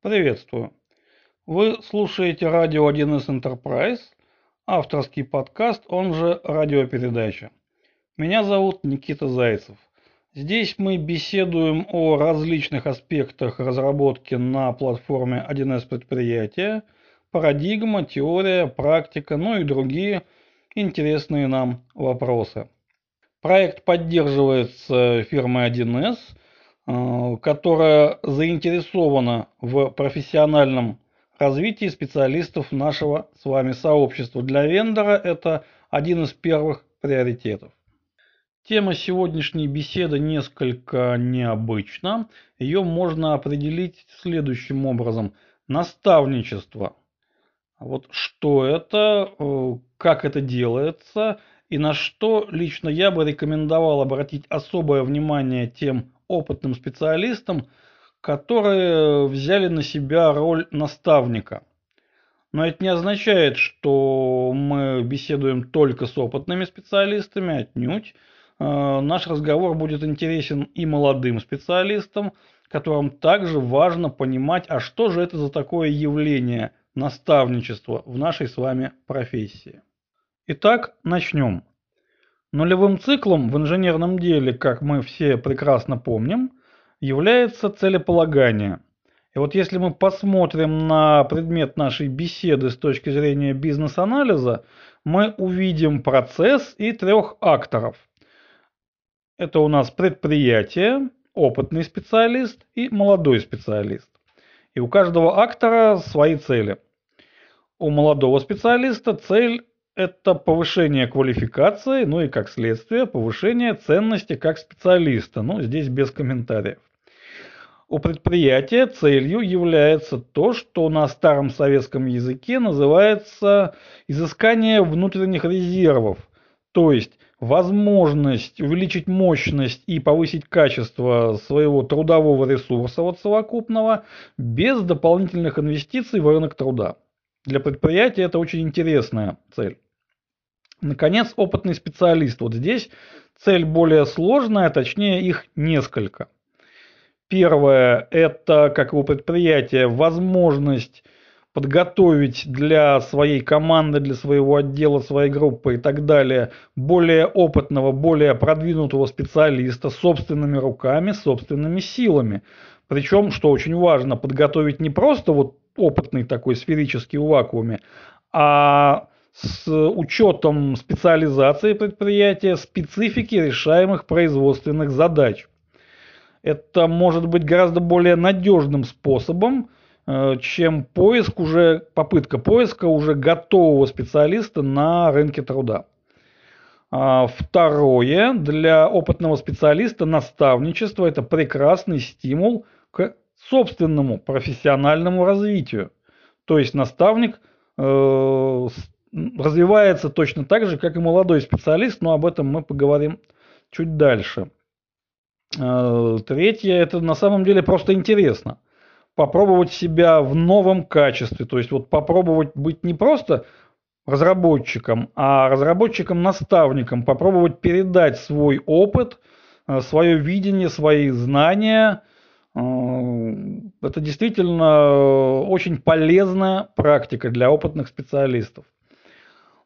Приветствую. Вы слушаете радио 1С Enterprise, авторский подкаст, он же радиопередача. Меня зовут Никита Зайцев. Здесь мы беседуем о различных аспектах разработки на платформе 1С предприятия, парадигма, теория, практика, ну и другие интересные нам вопросы. Проект поддерживается фирмой 1С, э, которая заинтересована в профессиональном развитии специалистов нашего с вами сообщества. Для вендора это один из первых приоритетов. Тема сегодняшней беседы несколько необычна. Ее можно определить следующим образом. Наставничество. Вот что это, э, как это делается – и на что лично я бы рекомендовал обратить особое внимание тем опытным специалистам, которые взяли на себя роль наставника. Но это не означает, что мы беседуем только с опытными специалистами, отнюдь. Э, наш разговор будет интересен и молодым специалистам, которым также важно понимать, а что же это за такое явление наставничества в нашей с вами профессии. Итак, начнем. Нулевым циклом в инженерном деле, как мы все прекрасно помним, является целеполагание. И вот если мы посмотрим на предмет нашей беседы с точки зрения бизнес-анализа, мы увидим процесс и трех акторов. Это у нас предприятие, опытный специалист и молодой специалист. И у каждого актора свои цели. У молодого специалиста цель это повышение квалификации, ну и как следствие повышение ценности как специалиста. Ну, здесь без комментариев. У предприятия целью является то, что на старом советском языке называется изыскание внутренних резервов, то есть возможность увеличить мощность и повысить качество своего трудового ресурса вот совокупного без дополнительных инвестиций в рынок труда. Для предприятия это очень интересная цель. Наконец, опытный специалист. Вот здесь цель более сложная, точнее их несколько. Первое – это, как у предприятия, возможность подготовить для своей команды, для своего отдела, своей группы и так далее более опытного, более продвинутого специалиста собственными руками, собственными силами. Причем, что очень важно, подготовить не просто вот опытный такой сферический в вакууме, а с учетом специализации предприятия, специфики решаемых производственных задач. Это может быть гораздо более надежным способом, э, чем поиск уже, попытка поиска уже готового специалиста на рынке труда. А второе, для опытного специалиста наставничество – это прекрасный стимул к собственному профессиональному развитию. То есть наставник э, развивается точно так же, как и молодой специалист, но об этом мы поговорим чуть дальше. Э, третье, это на самом деле просто интересно. Попробовать себя в новом качестве, то есть вот попробовать быть не просто разработчиком, а разработчиком-наставником, попробовать передать свой опыт, э, свое видение, свои знания. Э, это действительно очень полезная практика для опытных специалистов.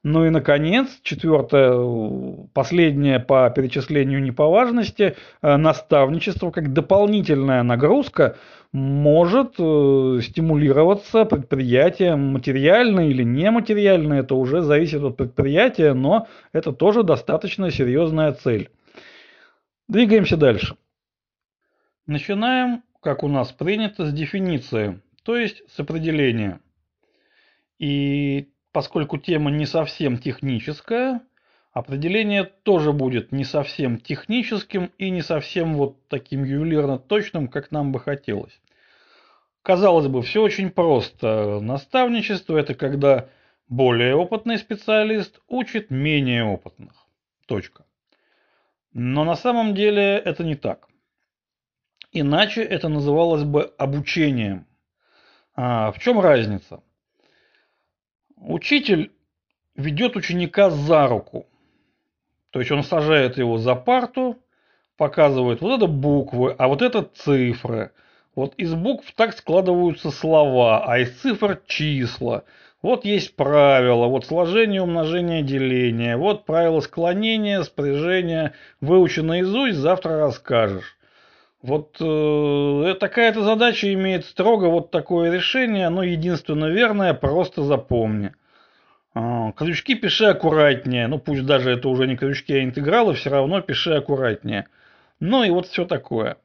Ну и, наконец, четвертое, последнее по перечислению не по важности, э, наставничество как дополнительная нагрузка может э, стимулироваться предприятием материально или нематериально, это уже зависит от предприятия, но это тоже достаточно серьезная цель. Двигаемся дальше. Начинаем, как у нас принято, с дефиниции, то есть с определения. И поскольку тема не совсем техническая, определение тоже будет не совсем техническим и не совсем вот таким ювелирно точным, как нам бы хотелось. Казалось бы, все очень просто. Наставничество – это когда более опытный специалист учит менее опытных. Точка. Но на самом деле это не так. Иначе это называлось бы обучением. А в чем разница? Учитель ведет ученика за руку. То есть он сажает его за парту, показывает вот это буквы, а вот это цифры. Вот из букв так складываются слова, а из цифр числа. Вот есть правила, вот сложение, умножение, деление. Вот правила склонения, спряжения. Выучи наизусть, завтра расскажешь. Вот э, такая-то задача имеет строго вот такое решение, оно единственно верное, просто запомни. Э, крючки пиши аккуратнее, ну пусть даже это уже не крючки, а интегралы, все равно пиши аккуратнее. Ну и вот все такое.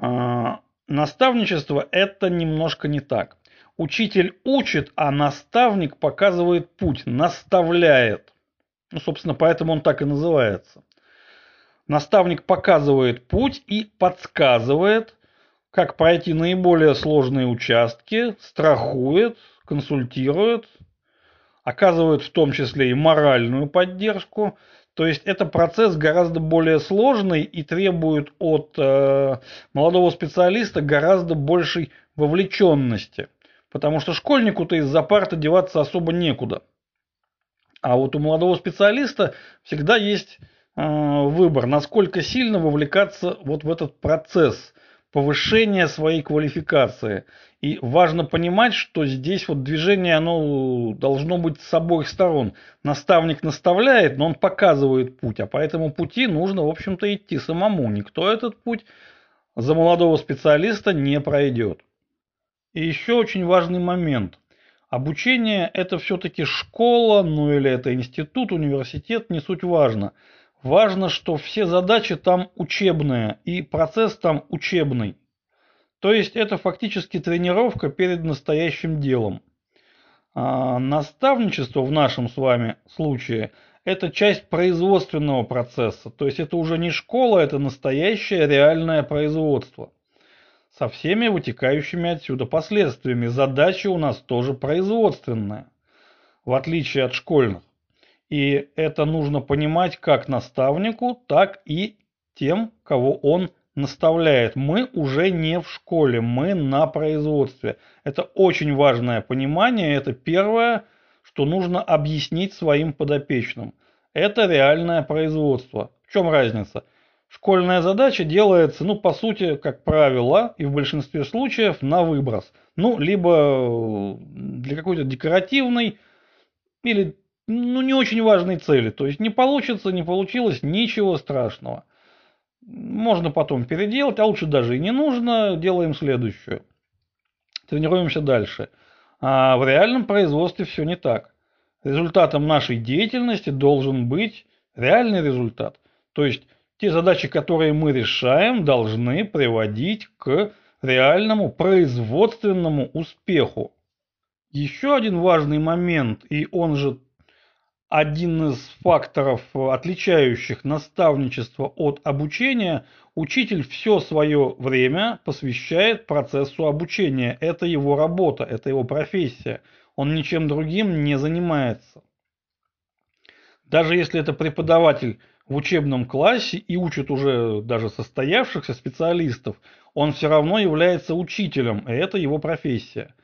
Э, наставничество это немножко не так. Учитель учит, а наставник показывает путь, наставляет. Ну, собственно, поэтому он так и называется. Наставник показывает путь и подсказывает, как пройти наиболее сложные участки, страхует, консультирует, оказывает в том числе и моральную поддержку. То есть это процесс гораздо более сложный и требует от э, молодого специалиста гораздо большей вовлеченности. Потому что школьнику-то из-за парты деваться особо некуда. А вот у молодого специалиста всегда есть выбор, насколько сильно вовлекаться вот в этот процесс повышения своей квалификации. И важно понимать, что здесь вот движение оно должно быть с обоих сторон. Наставник наставляет, но он показывает путь, а по этому пути нужно, в общем-то, идти самому. Никто этот путь за молодого специалиста не пройдет. И еще очень важный момент. Обучение это все-таки школа, ну или это институт, университет, не суть важно. Важно, что все задачи там учебные и процесс там учебный. То есть это фактически тренировка перед настоящим делом. А наставничество в нашем с вами случае это часть производственного процесса. То есть это уже не школа, это настоящее реальное производство. Со всеми вытекающими отсюда последствиями. Задача у нас тоже производственная. В отличие от школьных. И это нужно понимать как наставнику, так и тем, кого он наставляет. Мы уже не в школе, мы на производстве. Это очень важное понимание, это первое, что нужно объяснить своим подопечным. Это реальное производство. В чем разница? Школьная задача делается, ну, по сути, как правило, и в большинстве случаев на выброс. Ну, либо для какой-то декоративной или ну, не очень важной цели. То есть не получится, не получилось, ничего страшного. Можно потом переделать, а лучше даже и не нужно. Делаем следующую. Тренируемся дальше. А в реальном производстве все не так. Результатом нашей деятельности должен быть реальный результат. То есть те задачи, которые мы решаем, должны приводить к реальному производственному успеху. Еще один важный момент, и он же один из факторов, отличающих наставничество от обучения, учитель все свое время посвящает процессу обучения. Это его работа, это его профессия. Он ничем другим не занимается. Даже если это преподаватель в учебном классе и учит уже даже состоявшихся специалистов, он все равно является учителем, и это его профессия.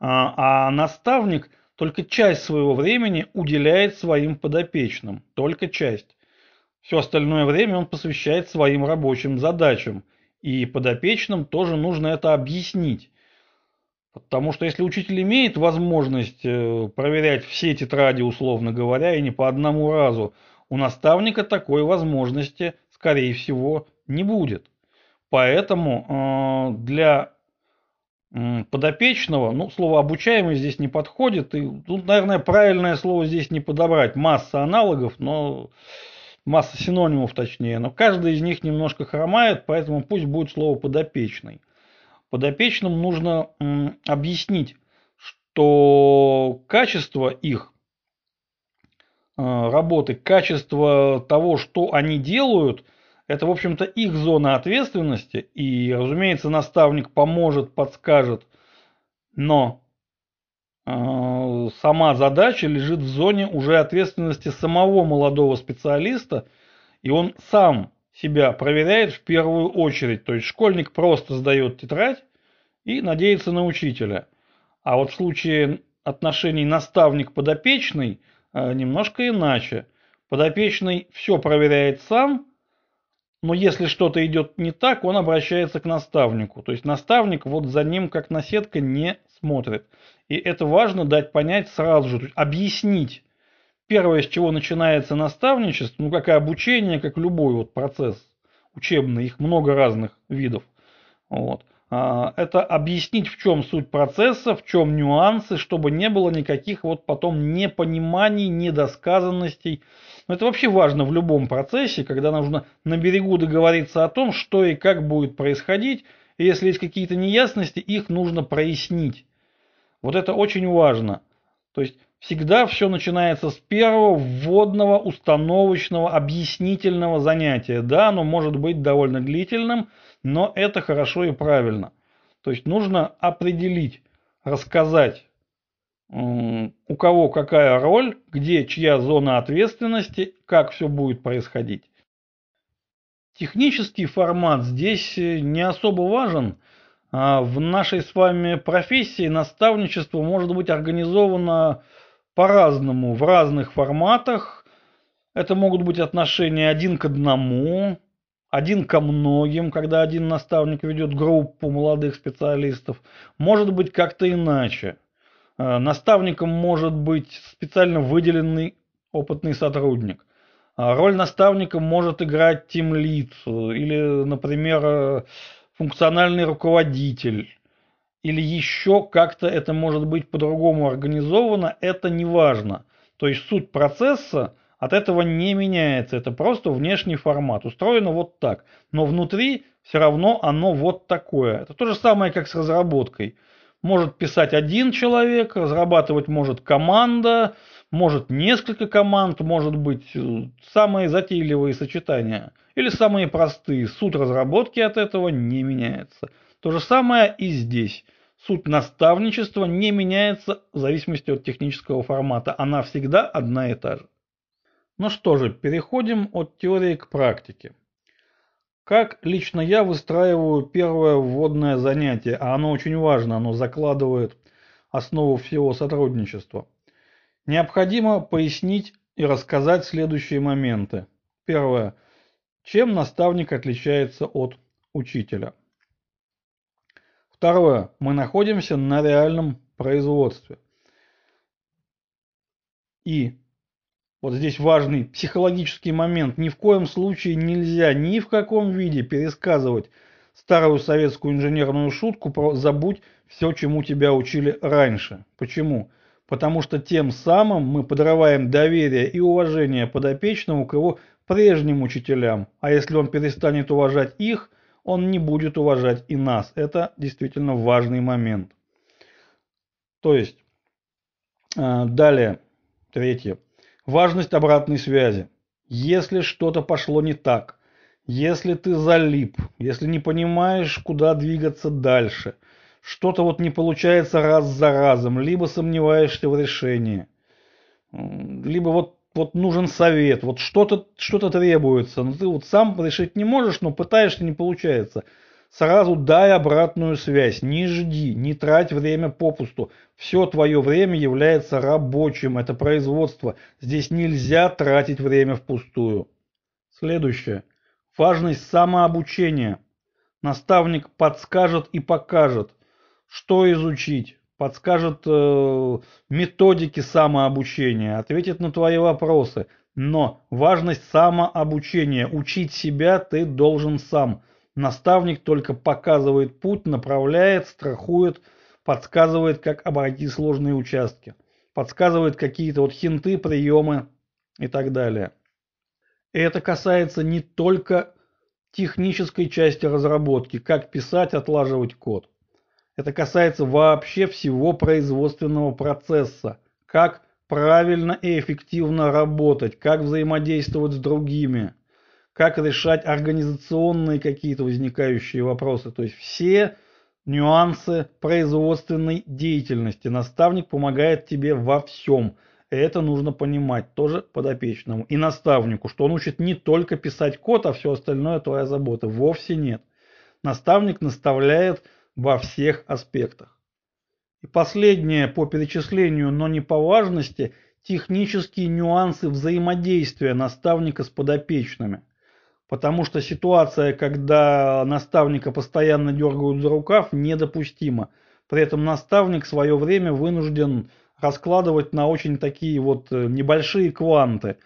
А, а наставник – только часть своего времени уделяет своим подопечным, только часть. Все остальное время он посвящает своим рабочим задачам, и подопечным тоже нужно это объяснить. Потому что если учитель имеет возможность э, проверять все тетради, условно говоря, и не по одному разу, у наставника такой возможности, скорее всего, не будет. Поэтому э, для подопечного, ну, слово обучаемый здесь не подходит, и тут, наверное, правильное слово здесь не подобрать, масса аналогов, но масса синонимов точнее, но каждый из них немножко хромает, поэтому пусть будет слово подопечный. Подопечным нужно объяснить, что качество их э, работы, качество того, что они делают – это, в общем-то, их зона ответственности, и, разумеется, наставник поможет, подскажет, но э, сама задача лежит в зоне уже ответственности самого молодого специалиста, и он сам себя проверяет в первую очередь. То есть школьник просто сдает тетрадь и надеется на учителя. А вот в случае отношений наставник-подопечный э, немножко иначе. Подопечный все проверяет сам, но если что-то идет не так, он обращается к наставнику. То есть наставник вот за ним как наседка не смотрит. И это важно дать понять сразу же, то есть объяснить. Первое, с чего начинается наставничество, ну как и обучение, как любой вот процесс учебный, их много разных видов. Вот. А, это объяснить, в чем суть процесса, в чем нюансы, чтобы не было никаких вот потом непониманий, недосказанностей. Но это вообще важно в любом процессе, когда нужно на берегу договориться о том, что и как будет происходить, и если есть какие-то неясности, их нужно прояснить. Вот это очень важно. То есть всегда все начинается с первого вводного, установочного, объяснительного занятия. Да, оно может быть довольно длительным, но это хорошо и правильно. То есть нужно определить, рассказать, у кого какая роль, где чья зона ответственности, как все будет происходить. Технический формат здесь э, не особо важен. А в нашей с вами профессии наставничество может быть организовано по-разному, в разных форматах. Это могут быть отношения один к одному, один ко многим, когда один наставник ведет группу молодых специалистов. Может быть как-то иначе. Э, наставником может быть специально выделенный опытный сотрудник. А роль наставника может играть тимлид или, например, э, функциональный руководитель. Или еще как-то это может быть по-другому организовано, это не важно. То есть суть процесса от этого не меняется. Это просто внешний формат. Устроено вот так. Но внутри все равно оно вот такое. Это то же самое, как с разработкой может писать один человек, разрабатывать может команда, может несколько команд, может быть э, самые затейливые сочетания или самые простые. Суть разработки от этого не меняется. То же самое и здесь. Суть наставничества не меняется в зависимости от технического формата. Она всегда одна и та же. Ну что же, переходим от теории к практике. Как лично я выстраиваю первое вводное занятие, а оно очень важно, оно закладывает основу всего сотрудничества. Необходимо пояснить и рассказать следующие моменты. Первое. Чем наставник отличается от учителя? Второе. Мы находимся на реальном производстве. И вот здесь важный психологический момент. Ни в коем случае нельзя ни в каком виде пересказывать старую советскую инженерную шутку про «забудь все, чему тебя учили раньше». Почему? Потому что тем самым мы подрываем доверие и уважение подопечному к его прежним учителям. А если он перестанет уважать их, он не будет уважать и нас. Это действительно важный момент. То есть, э, далее, третье. Важность обратной связи. Если что-то пошло не так, если ты залип, если не понимаешь, куда двигаться дальше, что-то вот не получается раз за разом, либо сомневаешься в решении, либо вот, вот нужен совет, вот что-то что требуется, но ты вот сам решить не можешь, но пытаешься, не получается – Сразу дай обратную связь, не жди, не трать время попусту. Все твое время является рабочим, это производство. Здесь нельзя тратить время впустую. Следующее. Важность самообучения. Наставник подскажет и покажет, что изучить, подскажет э, методики самообучения, ответит на твои вопросы. Но важность самообучения. Учить себя ты должен сам. Наставник только показывает путь, направляет, страхует, подсказывает, как обойти сложные участки. Подсказывает какие-то вот хинты, приемы и так далее. И это касается не только технической части разработки, как писать, отлаживать код. Это касается вообще всего производственного процесса, как правильно и эффективно работать, как взаимодействовать с другими, как решать организационные какие-то возникающие вопросы. То есть все нюансы производственной деятельности. Наставник помогает тебе во всем. Это нужно понимать тоже подопечному и наставнику, что он учит не только писать код, а все остальное твоя забота. Вовсе нет. Наставник наставляет во всех аспектах. И последнее по перечислению, но не по важности, технические нюансы взаимодействия наставника с подопечными – Потому что ситуация, когда наставника постоянно дергают за рукав, недопустима. При этом наставник свое время вынужден раскладывать на очень такие вот э, небольшие кванты.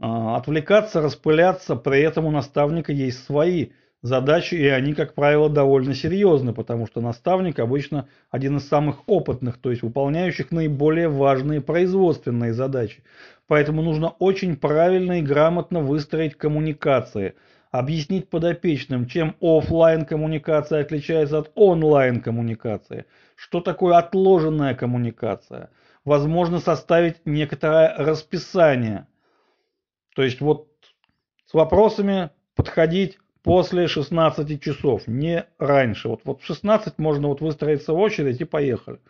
А, отвлекаться, распыляться, при этом у наставника есть свои задачи, и они, как правило, довольно серьезны, потому что наставник обычно один из самых опытных, то есть выполняющих наиболее важные производственные задачи. Поэтому нужно очень правильно и грамотно выстроить коммуникации, объяснить подопечным, чем офлайн коммуникация отличается от онлайн коммуникации, что такое отложенная коммуникация, возможно составить некоторое расписание. То есть вот с вопросами подходить после 16 часов, не раньше. Вот, вот в 16 можно вот выстроиться в очередь и поехали.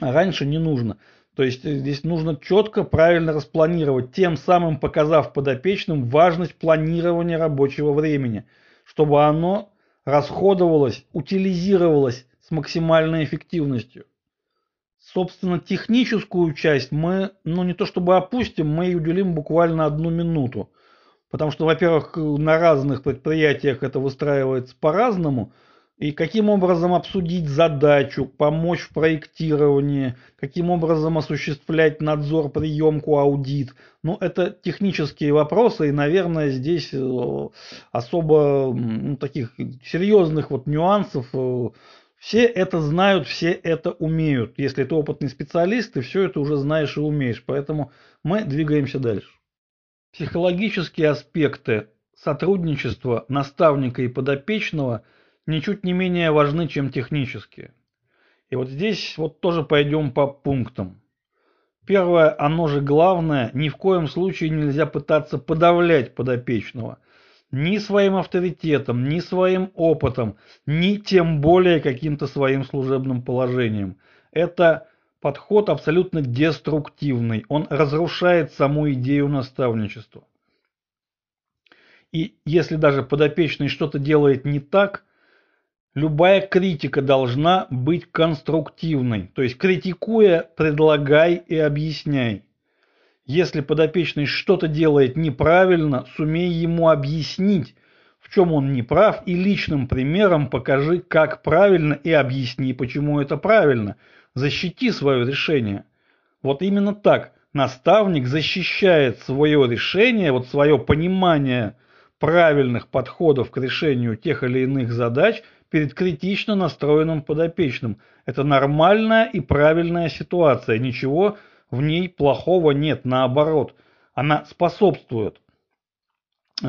А раньше не нужно. То есть э, здесь нужно четко, правильно распланировать, тем самым показав подопечным важность планирования рабочего времени, чтобы оно расходовалось, утилизировалось с максимальной эффективностью. Собственно, техническую часть мы, ну не то чтобы опустим, мы и уделим буквально одну минуту. Потому что, во-первых, на разных предприятиях это выстраивается по-разному. И каким образом обсудить задачу, помочь в проектировании, каким образом осуществлять надзор, приемку, аудит. Ну, это технические вопросы, и, наверное, здесь э, особо ну, таких серьезных вот нюансов э, все это знают, все это умеют. Если ты опытный специалист, ты все это уже знаешь и умеешь. Поэтому мы двигаемся дальше. Психологические аспекты сотрудничества наставника и подопечного ничуть не менее важны, чем технические. И вот здесь вот тоже пойдем по пунктам. Первое, оно же главное, ни в коем случае нельзя пытаться подавлять подопечного. Ни своим авторитетом, ни своим опытом, ни тем более каким-то своим служебным положением. Это подход абсолютно деструктивный. Он разрушает саму идею наставничества. И если даже подопечный что-то делает не так, любая критика должна быть конструктивной. То есть критикуя, предлагай и объясняй. Если подопечный что-то делает неправильно, сумей ему объяснить, в чем он не прав, и личным примером покажи, как правильно, и объясни, почему это правильно – защити свое решение. Вот именно так наставник защищает свое решение, вот свое понимание правильных подходов к решению тех или иных задач перед критично настроенным подопечным. Это нормальная и правильная ситуация, ничего в ней плохого нет, наоборот, она способствует э,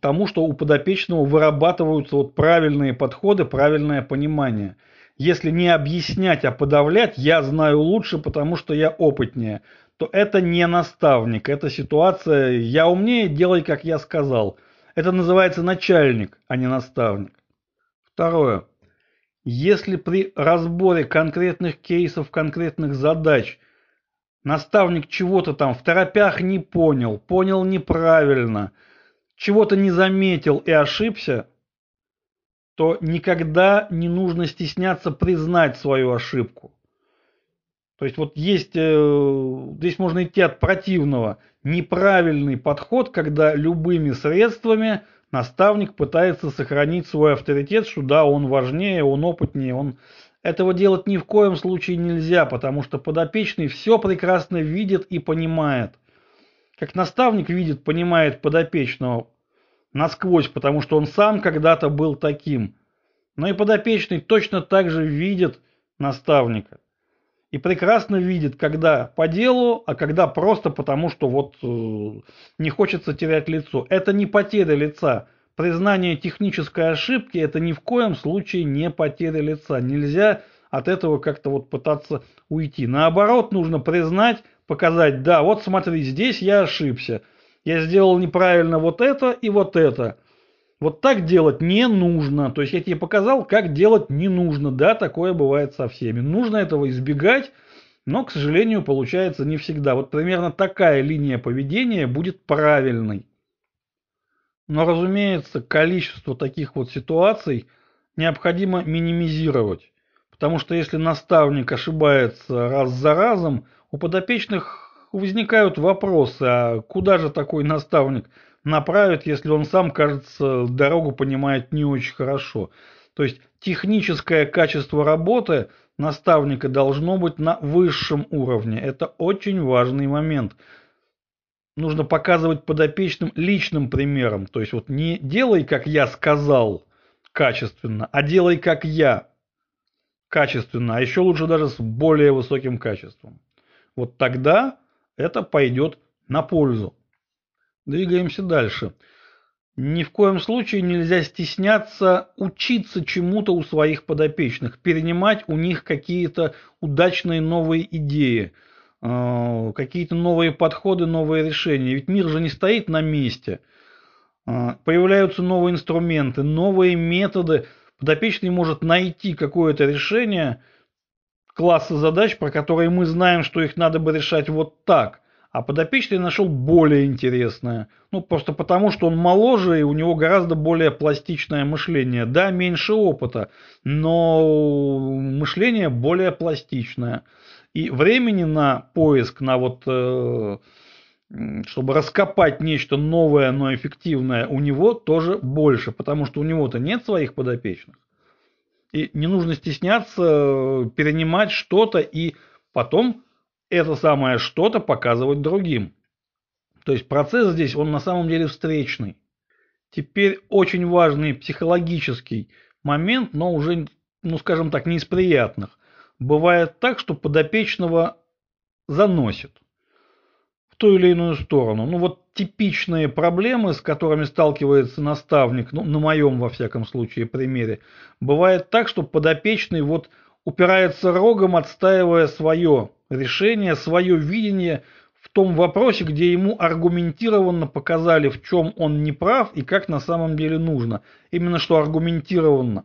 тому, что у подопечного вырабатываются вот правильные подходы, правильное понимание – если не объяснять, а подавлять, я знаю лучше, потому что я опытнее, то это не наставник, это ситуация «я умнее, делай, как я сказал». Это называется начальник, а не наставник. Второе. Если при разборе конкретных кейсов, конкретных задач наставник чего-то там в торопях не понял, понял неправильно, чего-то не заметил и ошибся, то никогда не нужно стесняться признать свою ошибку. То есть вот есть, э, здесь можно идти от противного, неправильный подход, когда любыми средствами наставник пытается сохранить свой авторитет, что да, он важнее, он опытнее, он... Этого делать ни в коем случае нельзя, потому что подопечный все прекрасно видит и понимает. Как наставник видит, понимает подопечного, насквозь, потому что он сам когда-то был таким. Но и подопечный точно так же видит наставника. И прекрасно видит, когда по делу, а когда просто потому, что вот э, не хочется терять лицо. Это не потеря лица. Признание технической ошибки это ни в коем случае не потеря лица. Нельзя от этого как-то вот пытаться уйти. Наоборот, нужно признать, показать, да, вот смотри, здесь я ошибся. Я сделал неправильно вот это и вот это. Вот так делать не нужно. То есть я тебе показал, как делать не нужно. Да, такое бывает со всеми. Нужно этого избегать, но, к сожалению, получается не всегда. Вот примерно такая линия поведения будет правильной. Но, разумеется, количество таких вот ситуаций необходимо минимизировать. Потому что если наставник ошибается раз за разом, у подопечных возникают вопросы, а куда же такой наставник направит, если он сам, кажется, дорогу понимает не очень хорошо. То есть техническое качество работы наставника должно быть на высшем уровне. Это очень важный момент. Нужно показывать подопечным личным примером. То есть вот не делай, как я сказал, качественно, а делай, как я, качественно, а еще лучше даже с более высоким качеством. Вот тогда это пойдет на пользу. Двигаемся дальше. Ни в коем случае нельзя стесняться учиться чему-то у своих подопечных, перенимать у них какие-то удачные новые идеи, э, какие-то новые подходы, новые решения. Ведь мир же не стоит на месте. Э, появляются новые инструменты, новые методы. Подопечный может найти какое-то решение класса задач, про которые мы знаем, что их надо бы решать вот так – а подопечный нашел более интересное. Ну, просто потому, что он моложе, и у него гораздо более пластичное мышление. Да, меньше опыта, но мышление более пластичное. И времени на поиск, на вот, э, чтобы раскопать нечто новое, но эффективное, у него тоже больше, потому что у него-то нет своих подопечных. И не нужно стесняться э, перенимать что-то и потом это самое что-то показывать другим. То есть процесс здесь, он на самом деле встречный. Теперь очень важный психологический момент, но уже, ну скажем так, не из приятных. Бывает так, что подопечного заносит в ту или иную сторону. Ну вот типичные проблемы, с которыми сталкивается наставник, ну на моем во всяком случае примере, бывает так, что подопечный вот упирается рогом, отстаивая свое решение, свое видение в том вопросе, где ему аргументированно показали, в чем он не прав и как на самом деле нужно. Именно что аргументированно.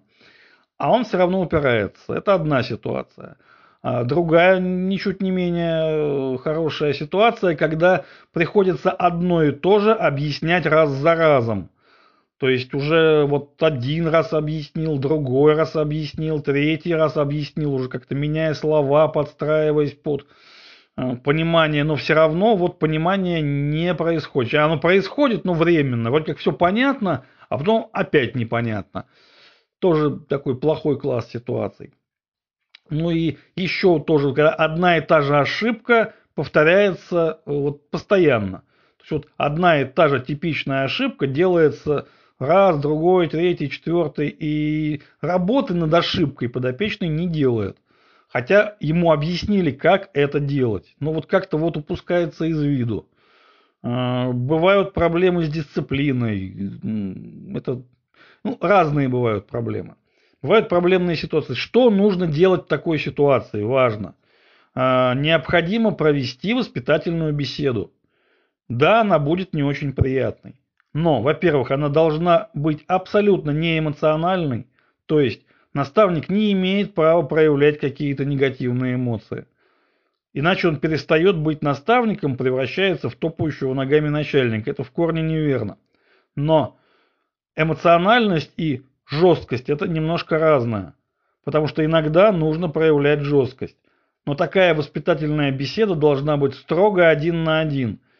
А он все равно упирается. Это одна ситуация. А другая, ничуть не менее э, хорошая ситуация, когда приходится одно и то же объяснять раз за разом. То есть уже вот один раз объяснил, другой раз объяснил, третий раз объяснил, уже как-то меняя слова, подстраиваясь под э, понимание, но все равно вот понимание не происходит. Оно происходит, но временно. Вот как все понятно, а потом опять непонятно. Тоже такой плохой класс ситуаций. Ну и еще тоже, когда одна и та же ошибка повторяется э, вот постоянно. То есть вот одна и та же типичная ошибка делается раз, другой, третий, четвертый, и работы над ошибкой подопечный не делает. Хотя ему объяснили, как это делать. Но вот как-то вот упускается из виду. А, бывают проблемы с дисциплиной. Это ну, разные бывают проблемы. Бывают проблемные ситуации. Что нужно делать в такой ситуации? Важно. А, необходимо провести воспитательную беседу. Да, она будет не очень приятной. Но, во-первых, она должна быть абсолютно неэмоциональной, то есть наставник не имеет права проявлять какие-то негативные эмоции. Иначе он перестает быть наставником, превращается в топающего ногами начальника. Это в корне неверно. Но эмоциональность и жесткость это немножко разное. Потому что иногда нужно проявлять жесткость. Но такая воспитательная беседа должна быть строго один на один –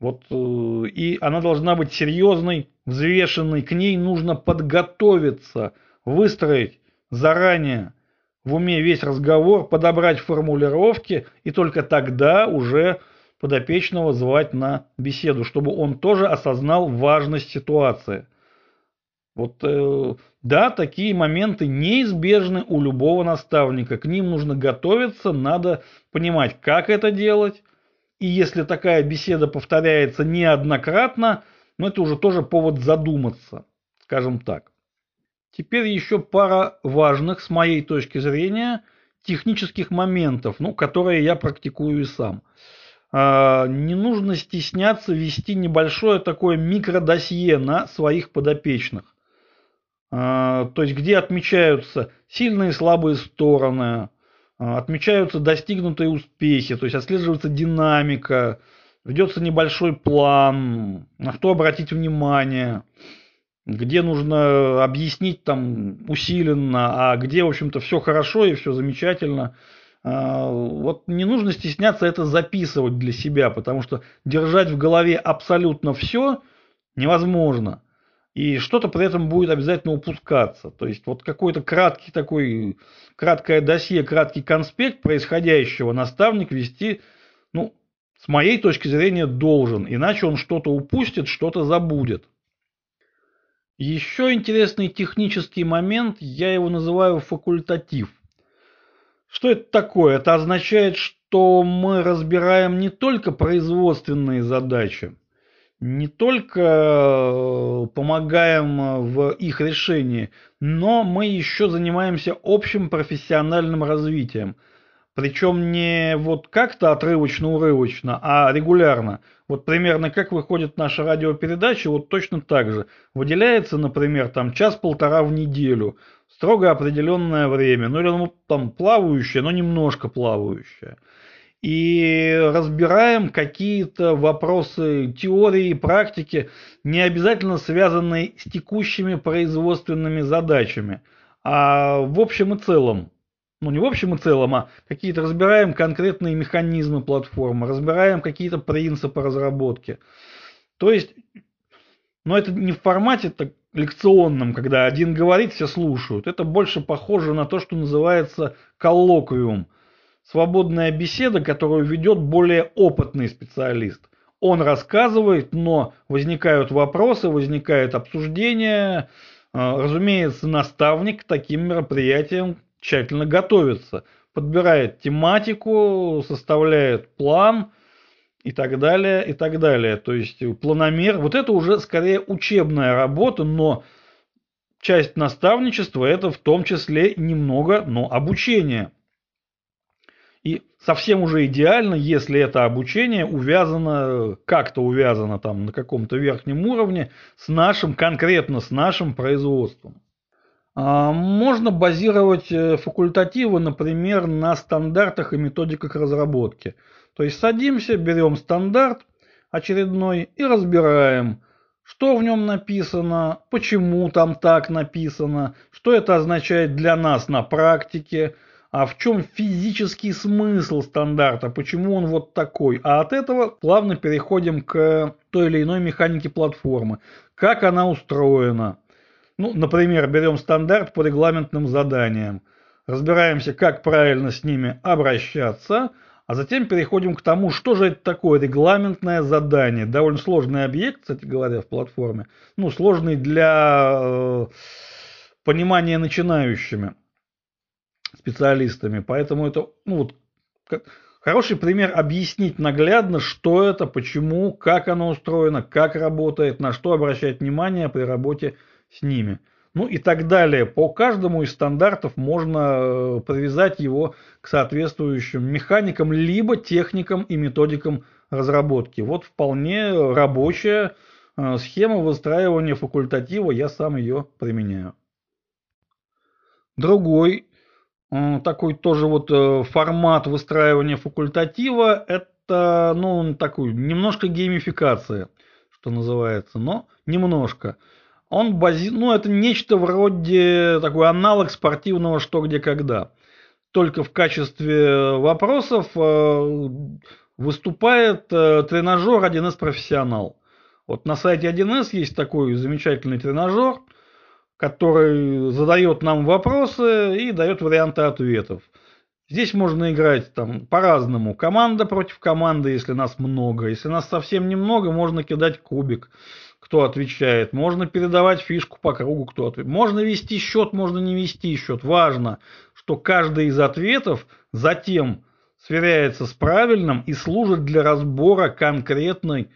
вот, э, и она должна быть серьезной, взвешенной, к ней нужно подготовиться, выстроить заранее в уме весь разговор, подобрать формулировки, и только тогда уже подопечного звать на беседу, чтобы он тоже осознал важность ситуации. Вот, э, да, такие моменты неизбежны у любого наставника. К ним нужно готовиться, надо понимать, как это делать, и если такая беседа повторяется неоднократно, ну это уже тоже повод задуматься, скажем так. Теперь еще пара важных, с моей точки зрения, технических моментов, ну, которые я практикую и сам. А, не нужно стесняться вести небольшое такое микродосье на своих подопечных. А, то есть, где отмечаются сильные и слабые стороны, отмечаются достигнутые успехи, то есть отслеживается динамика, ведется небольшой план, на что обратить внимание, где нужно объяснить там усиленно, а где, в общем-то, все хорошо и все замечательно. А, вот не нужно стесняться это записывать для себя, потому что держать в голове абсолютно все невозможно. И что-то при этом будет обязательно упускаться. То есть вот какой-то краткий такой, краткое досье, краткий конспект происходящего наставник вести, ну, с моей точки зрения, должен. Иначе он что-то упустит, что-то забудет. Еще интересный технический момент, я его называю факультатив. Что это такое? Это означает, что мы разбираем не только производственные задачи, не только э, помогаем в их решении, но мы еще занимаемся общим профессиональным развитием – причем не вот как-то отрывочно-урывочно, а регулярно. Вот примерно как выходит наша радиопередача, вот точно так же. Выделяется, например, там час-полтора в неделю, строго определенное время, ну или ну, там плавающее, но немножко плавающее. И разбираем какие-то вопросы теории и практики, не обязательно связанные с текущими производственными задачами, а в общем и целом ну не в общем и целом, а какие-то разбираем конкретные механизмы платформы, разбираем какие-то принципы разработки. То есть, но это не в формате так, лекционном, когда один говорит, все слушают. Это больше похоже на то, что называется коллоквиум. Свободная беседа, которую ведет более опытный специалист. Он рассказывает, но возникают вопросы, возникает обсуждение. А, разумеется, наставник к таким мероприятиям тщательно готовится, подбирает тематику, составляет план и так далее, и так далее. То есть планомер, вот это уже скорее учебная работа, но часть наставничества это в том числе немного, но обучение. И совсем уже идеально, если это обучение увязано, как-то увязано там на каком-то верхнем уровне с нашим, конкретно с нашим производством. А, можно базировать э, факультативы, например, на стандартах и методиках разработки. То есть садимся, берем стандарт очередной и разбираем, что в нем написано, почему там так написано, что это означает для нас на практике, а в чем физический смысл стандарта, почему он вот такой. А от этого плавно переходим к той или иной механике платформы, как она устроена, ну, например, берем стандарт по регламентным заданиям, разбираемся, как правильно с ними обращаться, а затем переходим к тому, что же это такое регламентное задание. Довольно сложный объект, кстати говоря, в платформе. Ну, сложный для э, понимания начинающими специалистами. Поэтому это ну, вот, хороший пример объяснить наглядно, что это, почему, как оно устроено, как работает, на что обращать внимание при работе с ними. Ну и так далее. По каждому из стандартов можно э, привязать его к соответствующим механикам, либо техникам и методикам разработки. Вот вполне рабочая э, схема выстраивания факультатива, я сам ее применяю. Другой такой тоже вот формат выстраивания факультатива, это ну, такой немножко геймификация, что называется, но немножко он бази... ну, это нечто вроде такой аналог спортивного «что, где, когда». Только в качестве вопросов э, выступает э, тренажер 1С профессионал. Вот на сайте 1С есть такой замечательный тренажер, который задает нам вопросы и дает варианты ответов. Здесь можно играть там по-разному. Команда против команды, если нас много. Если нас совсем немного, можно кидать кубик кто отвечает. Можно передавать фишку по кругу, кто отвечает. Можно вести счет, можно не вести счет. Важно, что каждый из ответов затем сверяется с правильным и служит для разбора конкретной,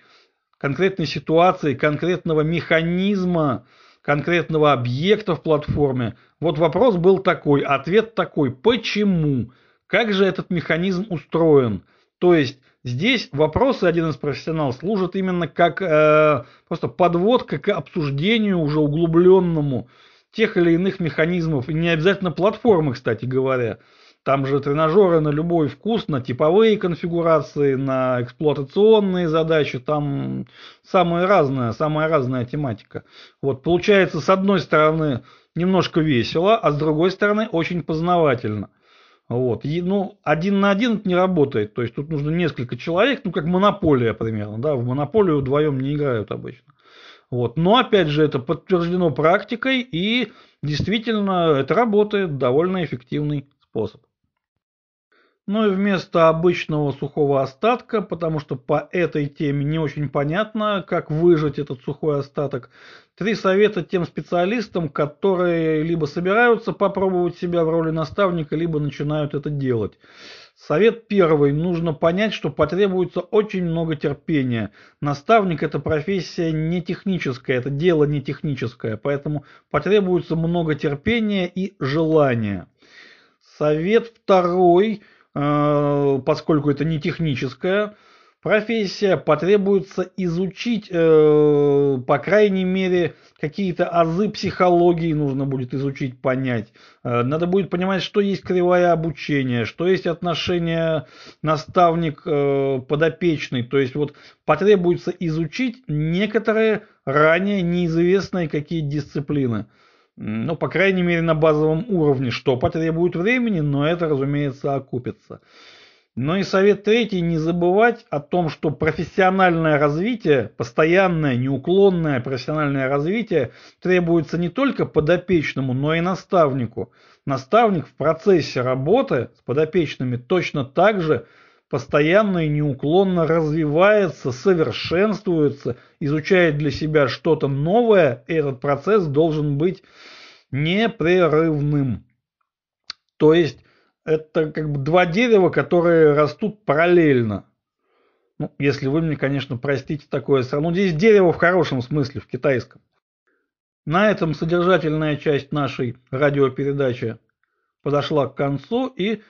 конкретной ситуации, конкретного механизма, конкретного объекта в платформе. Вот вопрос был такой, ответ такой. Почему? Как же этот механизм устроен? То есть Здесь вопросы один из профессионалов служат именно как э, просто подводка к обсуждению уже углубленному тех или иных механизмов, и не обязательно платформы, кстати говоря. Там же тренажеры на любой вкус, на типовые конфигурации, на эксплуатационные задачи, там самая разная, самая разная тематика. Вот получается, с одной стороны, немножко весело, а с другой стороны, очень познавательно. Вот. И, ну, один на один это не работает. То есть тут нужно несколько человек, ну, как монополия примерно. Да? В монополию вдвоем не играют обычно. Вот. Но опять же это подтверждено практикой и действительно это работает, довольно эффективный способ. Ну и вместо обычного сухого остатка, потому что по этой теме не очень понятно, как выжать этот сухой остаток, три совета тем специалистам, которые либо собираются попробовать себя в роли наставника, либо начинают это делать. Совет первый. Нужно понять, что потребуется очень много терпения. Наставник – это профессия не техническая, это дело не техническое, поэтому потребуется много терпения и желания. Совет второй – поскольку это не техническая профессия, потребуется изучить, э, по крайней мере, какие-то азы психологии нужно будет изучить, понять. Э, надо будет понимать, что есть кривая обучения, что есть отношение наставник-подопечный. То есть вот потребуется изучить некоторые ранее неизвестные какие дисциплины ну, по крайней мере, на базовом уровне, что потребует времени, но это, разумеется, окупится. Но и совет третий, не забывать о том, что профессиональное развитие, постоянное, неуклонное профессиональное развитие требуется не только подопечному, но и наставнику. Наставник в процессе работы с подопечными точно так же постоянно и неуклонно развивается, совершенствуется, изучает для себя что-то новое, и этот процесс должен быть непрерывным. То есть это как бы два дерева, которые растут параллельно. Ну, если вы мне, конечно, простите такое сравнение. Ну, здесь дерево в хорошем смысле, в китайском. На этом содержательная часть нашей радиопередачи подошла к концу, и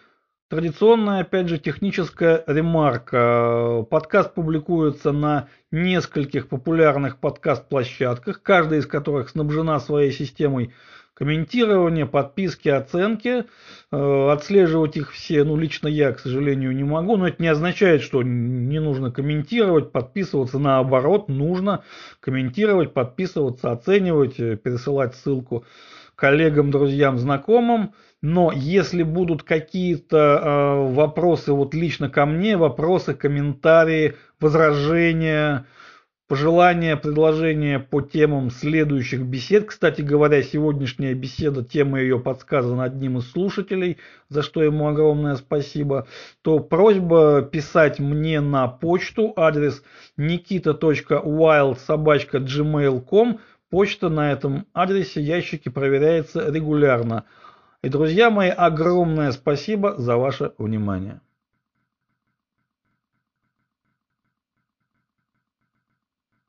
Традиционная, опять же, техническая ремарка. Подкаст публикуется на нескольких популярных подкаст-площадках, каждая из которых снабжена своей системой комментирования, подписки, оценки. Э, отслеживать их все, ну, лично я, к сожалению, не могу, но это не означает, что не нужно комментировать, подписываться, наоборот, нужно комментировать, подписываться, оценивать, э, пересылать ссылку коллегам, друзьям, знакомым. Но если будут какие-то э, вопросы вот лично ко мне, вопросы, комментарии, возражения, пожелания, предложения по темам следующих бесед. Кстати говоря, сегодняшняя беседа, тема ее подсказана одним из слушателей, за что ему огромное спасибо. То просьба писать мне на почту, адрес nikita.wild.gmail.com. Почта на этом адресе, ящики проверяется регулярно. И, друзья мои, огромное спасибо за ваше внимание.